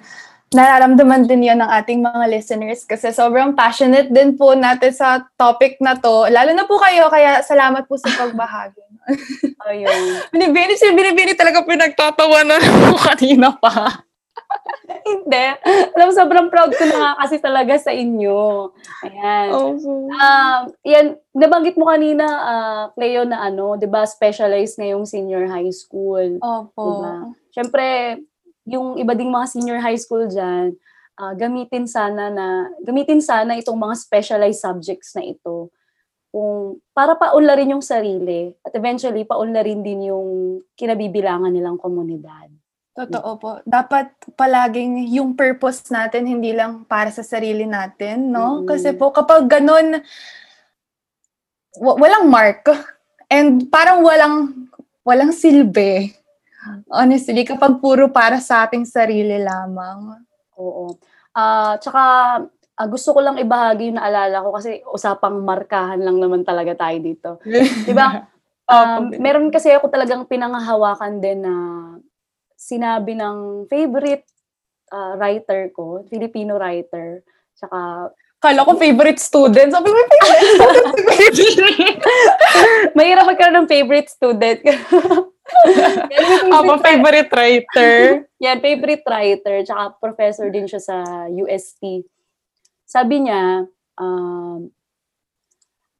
nararamdaman din yon ng ating mga listeners kasi sobrang passionate din po natin sa topic na to. Lalo na po kayo, kaya salamat po sa pagbahagi.
Ayun.
Binibini, si Binibini talaga pinagtatawanan mo kanina pa.
Hindi. Alam, sobrang proud ko na nga kasi talaga sa inyo. Ayan.
Opo.
Um, yan, nabanggit mo kanina, ah, Cleo, na ano, di ba, specialized ngayong senior high school.
Opo.
Diba? Siyempre, yung iba ding mga senior high school dyan, ah, gamitin sana na, gamitin sana itong mga specialized subjects na ito kung para paunlarin yung sarili at eventually paunlarin din yung kinabibilangan nilang komunidad.
Totoo po. Dapat palaging yung purpose natin hindi lang para sa sarili natin, no?
Mm.
Kasi po kapag ganun, wa- walang mark. And parang walang walang silbi. Honestly, kapag puro para sa ating sarili lamang.
Oo. Ah, tsaka ah, gusto ko lang ibahagi yung naalala ko kasi usapang markahan lang naman talaga tayo dito. 'Di ba? Um, meron kasi ako talagang pinangahawakan din na sinabi ng favorite ah, writer ko, Filipino writer. Tsaka
Kala ko favorite student. Sabi ko, favorite student si Baby.
mahirap magkaroon ng favorite student. Yan,
Ako,
favorite,
writer.
yan, favorite writer, tsaka professor din siya sa UST. Sabi niya, um,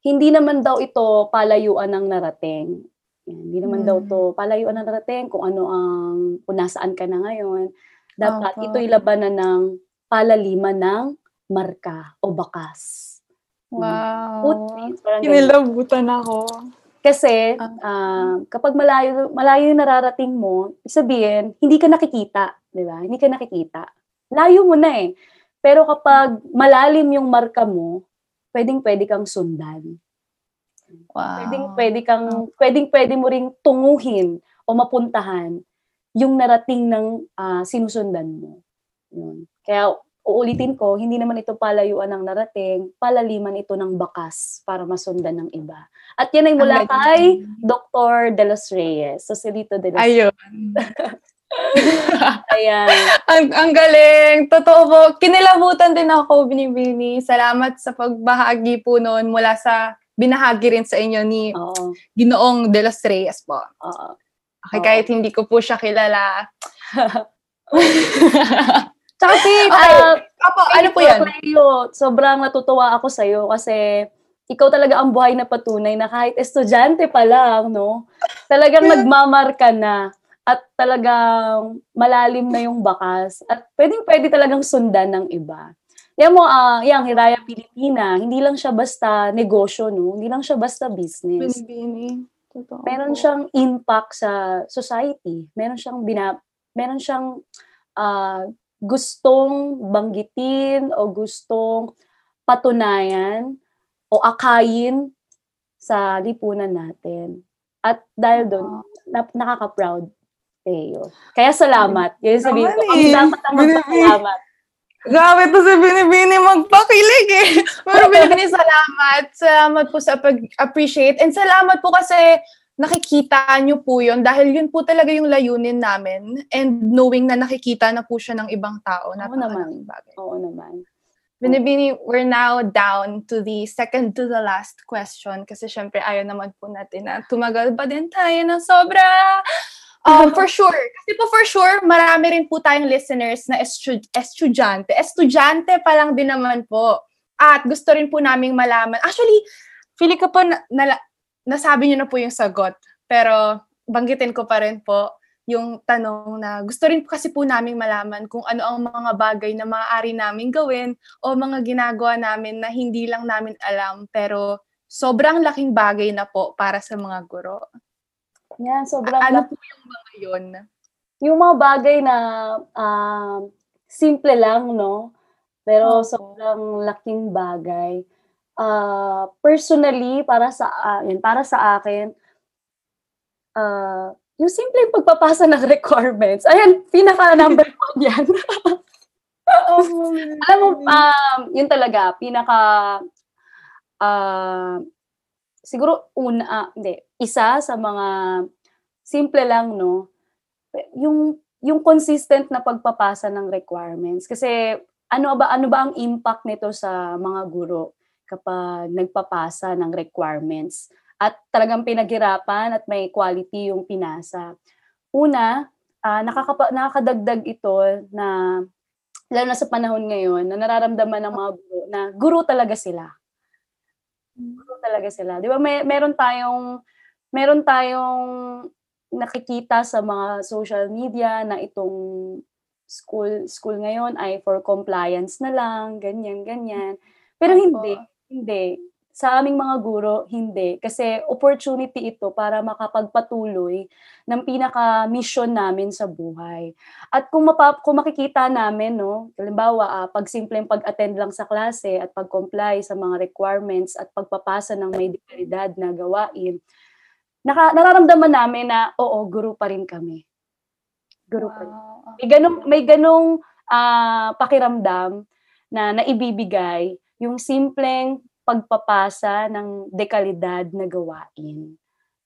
hindi naman daw ito palayuan ng narating. Yan, hindi naman
Hmm.
daw to palayuan ng narating kung ano ang, kung nasaan ka na ngayon. Dapat
Opo.
ito'y labanan ng palaliman ng marka o bakas.
Wow.
Footprints.
Kinilabutan ako.
Kasi
Ah.
ah, kapag malayo malayo yung nararating mo, sabihin hindi ka nakikita, 'di ba? Hindi ka nakikita. Layo mo na eh. Pero kapag malalim yung marka mo, pwedeng pwede kang sundan.
Wow.
Pwedeng pwede kang pwedeng pwede mo ring tunguhin o mapuntahan yung narating ng ah, sinusundan mo. Yun. Kaya uulitin ko, hindi naman ito palayuan ng narating, palaliman ito ng bakas para masundan ng iba. At yan ay mula kay Dr. De Los Reyes. So, si Rito De Los
Ayun.
Ayan.
ang, ang galing. Totoo po. Kinilabutan din ako, Binibini. Salamat sa pagbahagi po noon mula sa binahagi rin sa inyo ni
Oo.
Ginoong De Los Reyes po.
Oo.
Okay,
Oo.
kahit hindi ko po siya kilala.
Tsaka si,
Okay.
ah,
Apo, ano po yan?
Cleo, sobrang natutuwa ako sa'yo kasi ikaw talaga ang buhay na patunay na kahit estudyante pa lang, no? Talagang nagmamarka na at talagang malalim na yung bakas at pwedeng pwede talagang sundan ng iba. Yan mo, ah, yung Hiraya Pilipina, hindi lang siya basta negosyo, no? Hindi lang siya basta business.
Binibini. Totoo
Meron siyang impact sa society. Meron siyang bina, meron siyang ah, gustong banggitin o gustong patunayan o akayin sa lipunan natin. At dahil doon, na, nakaka-proud kayo. Kaya salamat. Yun sabihin ko,
eh.
dapat ang magpasalamat.
Grabe to si Binibini magpakilig eh. Pero Binibini, salamat. Salamat po sa pag-appreciate. And salamat po kasi nakikita nyo po yun dahil yun po talaga yung layunin namin and knowing na nakikita na po siya ng ibang tao.
Oo naman.
bagay.
Oo naman.
Binibini, we're now down to the second to the last question kasi syempre ayaw naman po natin na tumagal pa din tayo ng sobra. Um, for sure. Kasi po for sure, marami rin po tayong listeners na estu- estudyante. Estudyante pa lang din naman po. At gusto rin po naming malaman. Actually, feeling ko po na, na, nasabi niyo na po yung sagot. Pero banggitin ko pa rin po yung tanong na gusto rin po kasi po naming malaman kung ano ang mga bagay na maaari namin gawin o mga ginagawa namin na hindi lang namin alam pero sobrang laking bagay na po para sa mga guro.
Yan, sobrang
Ano po yung mga yun?
yung mga bagay na ah, simple lang, no? Pero
Opo.
sobrang laking bagay. Ah, personally, para sa ah, yun, para sa akin, ah, yung simple pagpapasa ng requirements. Ayan, pinaka number one yan. Alam mo, um, yun talaga, pinaka, ah, siguro una, ah, hindi, isa sa mga simple lang, no? Yung, yung consistent na pagpapasa ng requirements. Kasi, ano ba, ano ba ang impact nito sa mga guro kapag nagpapasa ng requirements? At talagang pinaghirapan at may quality yung pinasa. Una, ah, nakakapa, nakakadagdag ito na lalo na sa panahon ngayon, na nararamdaman ng mga guro na guro talaga sila. Guro talaga sila. Di ba may meron tayong meron tayong nakikita sa mga social media na itong school school ngayon ay for compliance na lang, ganyan ganyan. Pero hindi, hindi. Sa aming mga guro, hindi. Kasi opportunity ito para makapagpatuloy ng pinaka-mission namin sa buhay. At kung, mapa, kung makikita namin, no, halimbawa, ah, pag simpleng pag-attend lang sa klase at pag-comply sa mga requirements at pagpapasa ng may dekalidad na gawain, naka, nararamdaman namin na, oo, guru pa rin kami. Guru pa rin.
Wow.
May ganong, may ganong ah, pakiramdam na naibibigay yung simpleng pagpapasa ng dekalidad na gawain.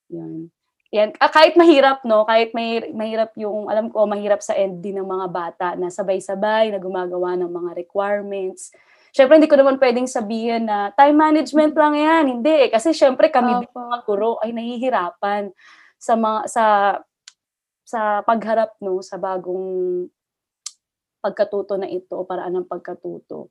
Yun. Yan. Ah, kahit mahirap, no? Kahit may, mahirap yung, alam ko, mahirap sa end din ng mga bata na sabay-sabay na gumagawa ng mga requirements. Siyempre, hindi ko naman pwedeng sabihin na time management lang yan. Hindi. Kasi siyempre, kami din
Opo.
mga guro ay nahihirapan sa mga, sa, sa pagharap, no? Sa bagong pagkatuto na ito o paraan ng pagkatuto.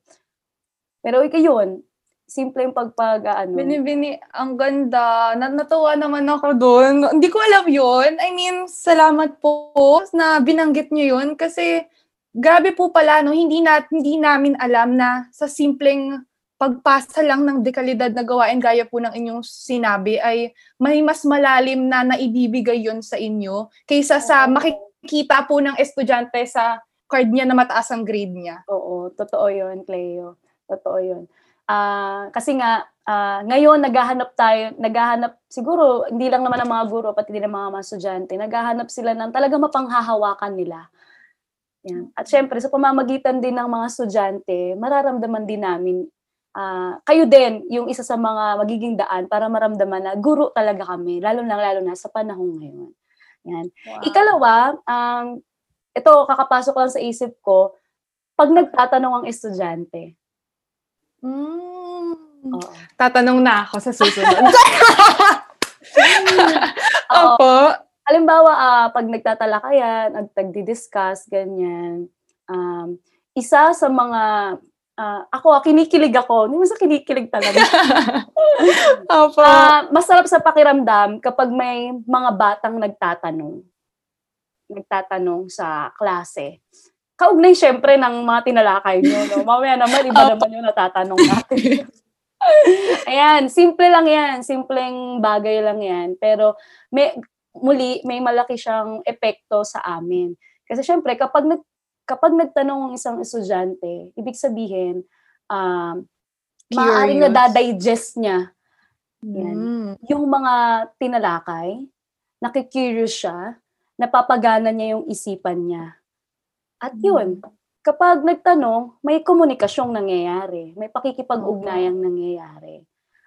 Pero yun, simple yung pagpag, ano,
Binibini, ang ganda. Na, natuwa naman ako doon. Hindi ko alam yun. I mean, salamat po na binanggit nyo yun kasi grabe po pala, no? Hindi, na, hindi namin alam na sa simpleng pagpasa lang ng dekalidad na gawain gaya po ng inyong sinabi ay may mas malalim na naibibigay yon sa inyo kaysa sa makikita po ng estudyante sa card niya na mataas ang grade niya.
Oo, totoo yun, Cleo. Totoo yun. Ah, kasi nga, ah, ngayon naghahanap tayo, naghahanap, siguro, hindi lang naman ang mga guro, pati din ang mga mga estudyante, naghahanap sila ng talaga mapanghahawakan nila. Yan. At syempre, sa pamamagitan din ng mga estudyante, mararamdaman din namin, ah, kayo din, yung isa sa mga magiging daan para maramdaman na guro talaga kami, lalo na lalo na sa panahon ngayon. Yan.
Wow.
Ikalawa, um, ito, kakapasok lang sa isip ko, pag nagtatanong ang estudyante,
Mm.
oo.
Tatanong na ako sa susunod. Opo.
Halimbawa, ah, pag nagtatalakayan, at nagdi-discuss, ganyan, um, isa sa mga, ah, ako, ah, kinikilig ako. Hindi mo sa kinikilig talaga.
Opo.
Ah, masarap sa pakiramdam kapag may mga batang nagtatanong. Nagtatanong sa klase. Kaugnay syempre ng mga tinalakay nyo. No? Mamaya naman, iba naman yung natatanong natin. Ayan, simple lang yan. Simpleng bagay lang yan. Pero may, muli, may malaki siyang epekto sa amin. Kasi syempre, kapag, nag, kapag nagtanong ang isang estudyante, ibig sabihin, um, maaaring
Curious.
nadadigest niya Yan.
Mm.
yung mga tinalakay, nakikurious siya, napapagana niya yung isipan niya. At yun, kapag nagtanong, may komunikasyong nangyayari, may pakikipag-ugnayang nangyayari.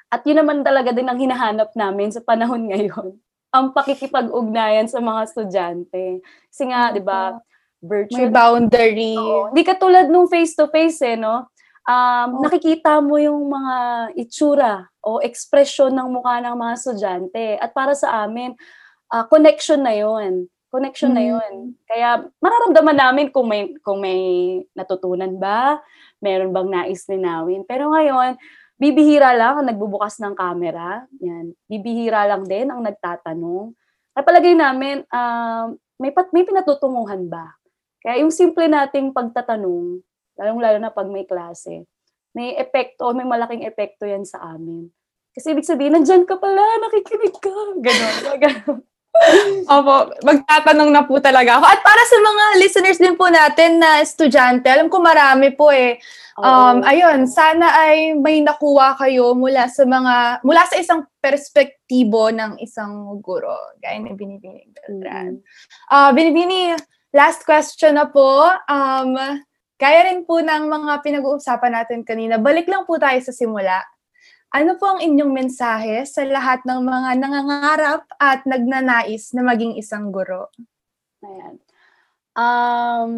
At yun naman talaga din ang hinahanap namin sa panahon ngayon, ang pakikipag-ugnayan sa mga estudyante. Kasi nga, di ba,
May
virtual
boundary.
Oo. Hindi katulad nung face-to-face eh, no? Um,
Oo.
Nakikita mo yung mga itsura o ekspresyon ng mukha ng mga estudyante. At para sa amin, ah, connection na yun. Connection na
Mm.
yun. Kaya mararamdaman namin kung may, kung may natutunan ba, meron bang nais linawin. Pero ngayon, bibihira lang ang nagbubukas ng camera. Yan. Bibihira lang din ang nagtatanong. At palagay namin, um, may, pat, may pinatutunguhan ba? Kaya yung simple nating pagtatanong, lalong-lalo na pag may klase, may epekto, may malaking epekto yan sa amin. Kasi ibig sabihin, nandyan ka pala, nakikinig ka. Ganon.
Opo, magtatanong na po talaga ako. At para sa mga listeners din po natin na estudyante, alam ko marami po eh. Um,
Oo.
ayun, sana ay may nakuha kayo mula sa mga, mula sa isang perspektibo ng isang guro. Gaya ni Binibining Beltran.
Mm.
Ah, Binibini, last question na po. Um, gaya rin po ng mga pinag-uusapan natin kanina, balik lang po tayo sa simula. Ano po ang inyong mensahe sa lahat ng mga nangangarap at nagnanais na maging isang guro?
Ayan. Um,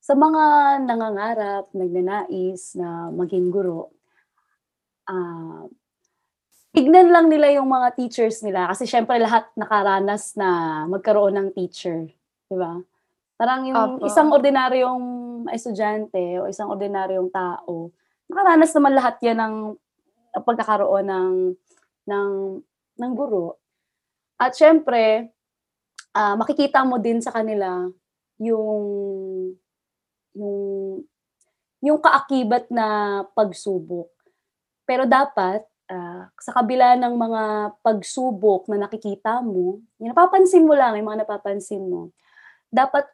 sa mga nangangarap, nagnanais na maging guro, ah tignan lang nila yung mga teachers nila kasi syempre lahat nakaranas na magkaroon ng teacher, di ba? Parang yung
Opo.
isang ordinaryong estudyante o isang ordinaryong tao, nakaranas naman lahat yan ng pagkakaroon ng ng ng guro. At syempre, ah, makikita mo din sa kanila yung yung yung kaakibat na pagsubok. Pero dapat ah, sa kabila ng mga pagsubok na nakikita mo, yung napapansin mo lang, yung mga napapansin mo, dapat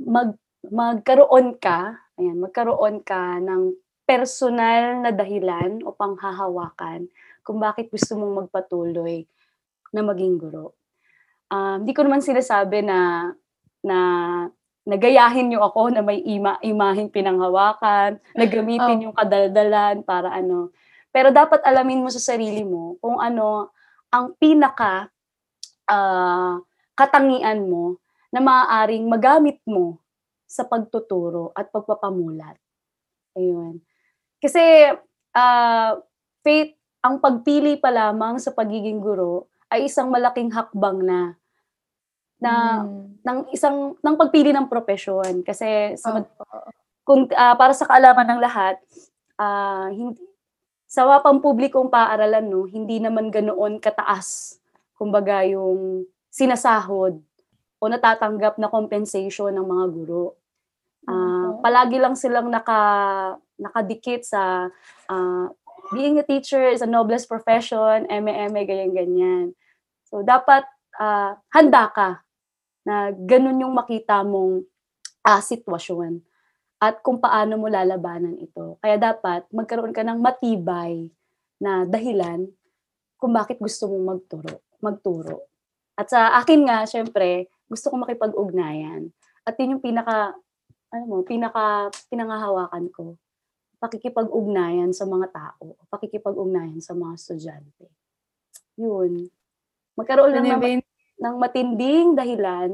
mag magkaroon ka, ayan, magkaroon ka ng personal na dahilan o panghahawakan kung bakit gusto mong magpatuloy na maging guro. Um, hindi ko naman sinasabi na na nagayahin niyo ako na may ima imaheng pinanghawakan, na gamitin yung kadaldalan para ano. Pero dapat alamin mo sa sarili mo kung ano ang pinaka ah, katangian mo na maaaring magamit mo sa pagtuturo at pagpapamulat. Ayun. Kasi ah, faith, ang pagpili pa lamang sa pagiging guro ay isang malaking hakbang na na
Mm.
ng isang ng pagpili ng profesyon kasi sa
Opo.
kung ah, para sa kaalaman ng lahat ah, hindi sa pampublikong paaralan no hindi naman ganoon kataas kumbaga yung sinasahod o natatanggap na compensation ng mga guro. Ah,
Opo.
palagi lang silang naka nakadikit sa ah, being a teacher is a noblest profession, eme-eme, ganyan-ganyan. So, dapat ah, handa ka na ganun yung makita mong ah, sitwasyon at kung paano mo lalabanan ito. Kaya dapat magkaroon ka ng matibay na dahilan kung bakit gusto mong magturo. magturo. At sa akin nga, syempre, gusto ko makipag-ugnayan. At yun yung pinaka, ano mo, pinaka, pinangahawakan ko. Pakikipag-ugnayan sa mga tao. Pakikipag-ugnayan sa mga estudyante. Yun. Magkaroon lang ng,
Binibin-
ng matinding dahilan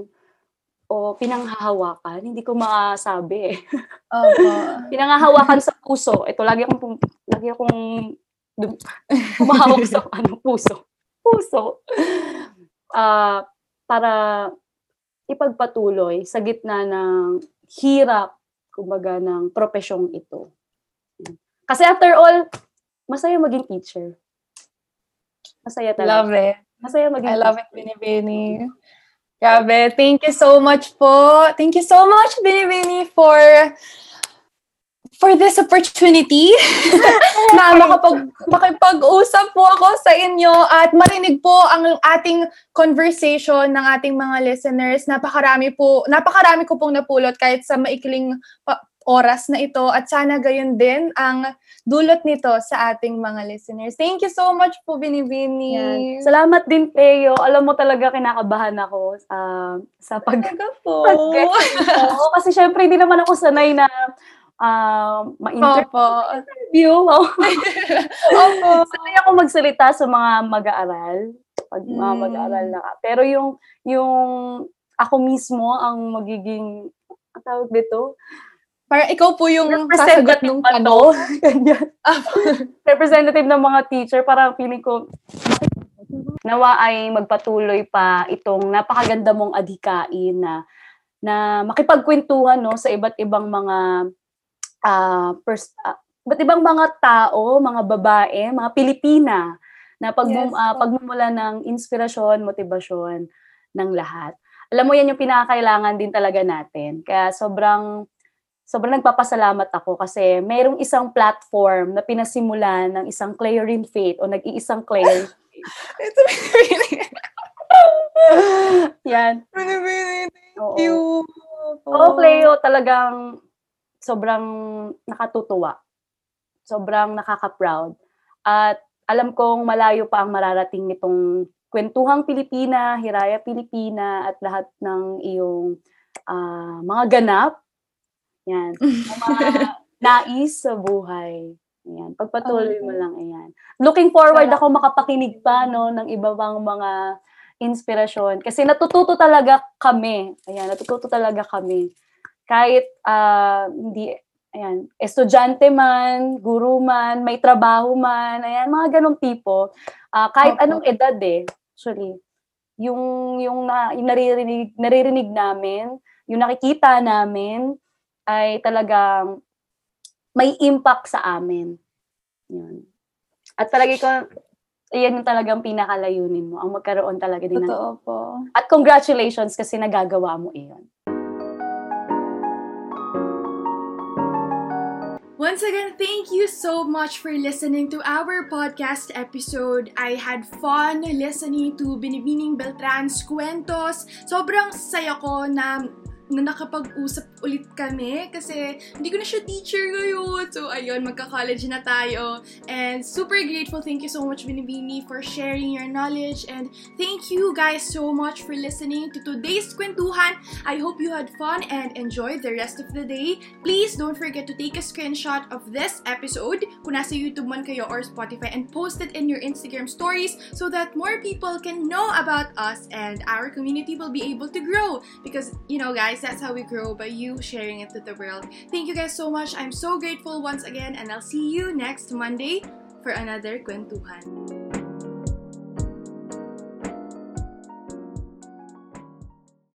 o pinanghahawakan. Hindi ko masabi eh.
Opo.
Pinanghahawakan sa puso. Ito, lagi akong, pum- lagi akong humahawak sa ano, puso. Puso. Ah, para ipagpatuloy sa gitna ng hirap, kumbaga, ng profesyong ito. Kasi after all, masaya maging teacher. Masaya talaga.
Love it.
Masaya maging
I love it,
teacher.
Binibini. Grabe. Thank you so much po. Thank you so much, Binibini, for for this opportunity na makapag, makipag-usap po ako sa inyo at marinig po ang ating conversation ng ating mga listeners. Napakarami po, napakarami ko pong napulot kahit sa maikling oras na ito at sana gayon din ang dulot nito sa ating mga listeners. Thank you so much po, Binibini.
Yan. Salamat din, Teo. Alam mo talaga kinakabahan ako ah, sa pag
Talaga po.
Oo, kasi syempre hindi naman ako sanay na ah, ma-interview.
Opo. Opo.
sanay ako magsalita sa mga mag-aaral. Pag mga
Mm.
mag-aaral na. Pero yung, yung ako mismo ang magiging, ang tawag dito,
Parang ikaw po yung sasagot
representative
ng tanong.
Ganyan. representative ng mga teacher, parang feeling ko, nawa ay magpatuloy pa itong napakaganda mong adhikain na na makipagkwentuhan no sa iba't ibang mga ah pers- ah, iba't ibang mga tao, mga babae, mga Pilipina na pag
Yes,
ah,
po.
pagmumula ng inspirasyon, motibasyon ng lahat. Alam mo yan yung pinakakailangan din talaga natin. Kaya sobrang sobrang nagpapasalamat ako kasi mayroong isang platform na pinasimulan ng isang Clarion Faith o nag-iisang Clarion
Ito.
Yan.
Thank
Oo.
you.
Oo, Cleo, talagang sobrang nakatutuwa. Sobrang nakaka-proud. At alam kong malayo pa ang mararating nitong kwentuhang Pilipina, Hiraya Pilipina, at lahat ng iyong ah, mga ganap. Yan. Mga nais sa buhay. Yan. Pagpatuloy mo lang yan. Looking forward ako makapakinig pa no, ng iba pang mga inspirasyon. Kasi natututo talaga kami. Ayan, natututo talaga kami. Kahit ah, hindi, ayan, estudyante man, guru man, may trabaho man, ayan, mga ganong tipo. Ah, kahit
Opo.
anong edad eh, actually. Yung, yung, na, yung naririnig, naririnig namin, yung nakikita namin, ay talagang may impact sa amin. Yun. At talaga ko, iyan yung talagang pinakalayunin mo, ang magkaroon talaga din ng
Totoo po.
at congratulations kasi nagagawa mo iyon.
Once again, thank you so much for listening to our podcast episode. I had fun listening to Binibining Beltran's kwentos. Sobrang saya ko na na nakapag-usap ulit kami kasi hindi ko na siya teacher ngayon. So, ayun, magka-college na tayo. And super grateful. Thank you so much, Binibini, for sharing your knowledge. And thank you guys so much for listening to today's kwentuhan. I hope you had fun and enjoy the rest of the day. Please don't forget to take a screenshot of this episode kung nasa YouTube man kayo or Spotify and post it in your Instagram stories so that more people can know about us and our community will be able to grow. Because, you know, guys, that's how we grow by you sharing it to the world. Thank you guys so much. I'm so grateful once again and I'll see you next Monday for another kwentuhan.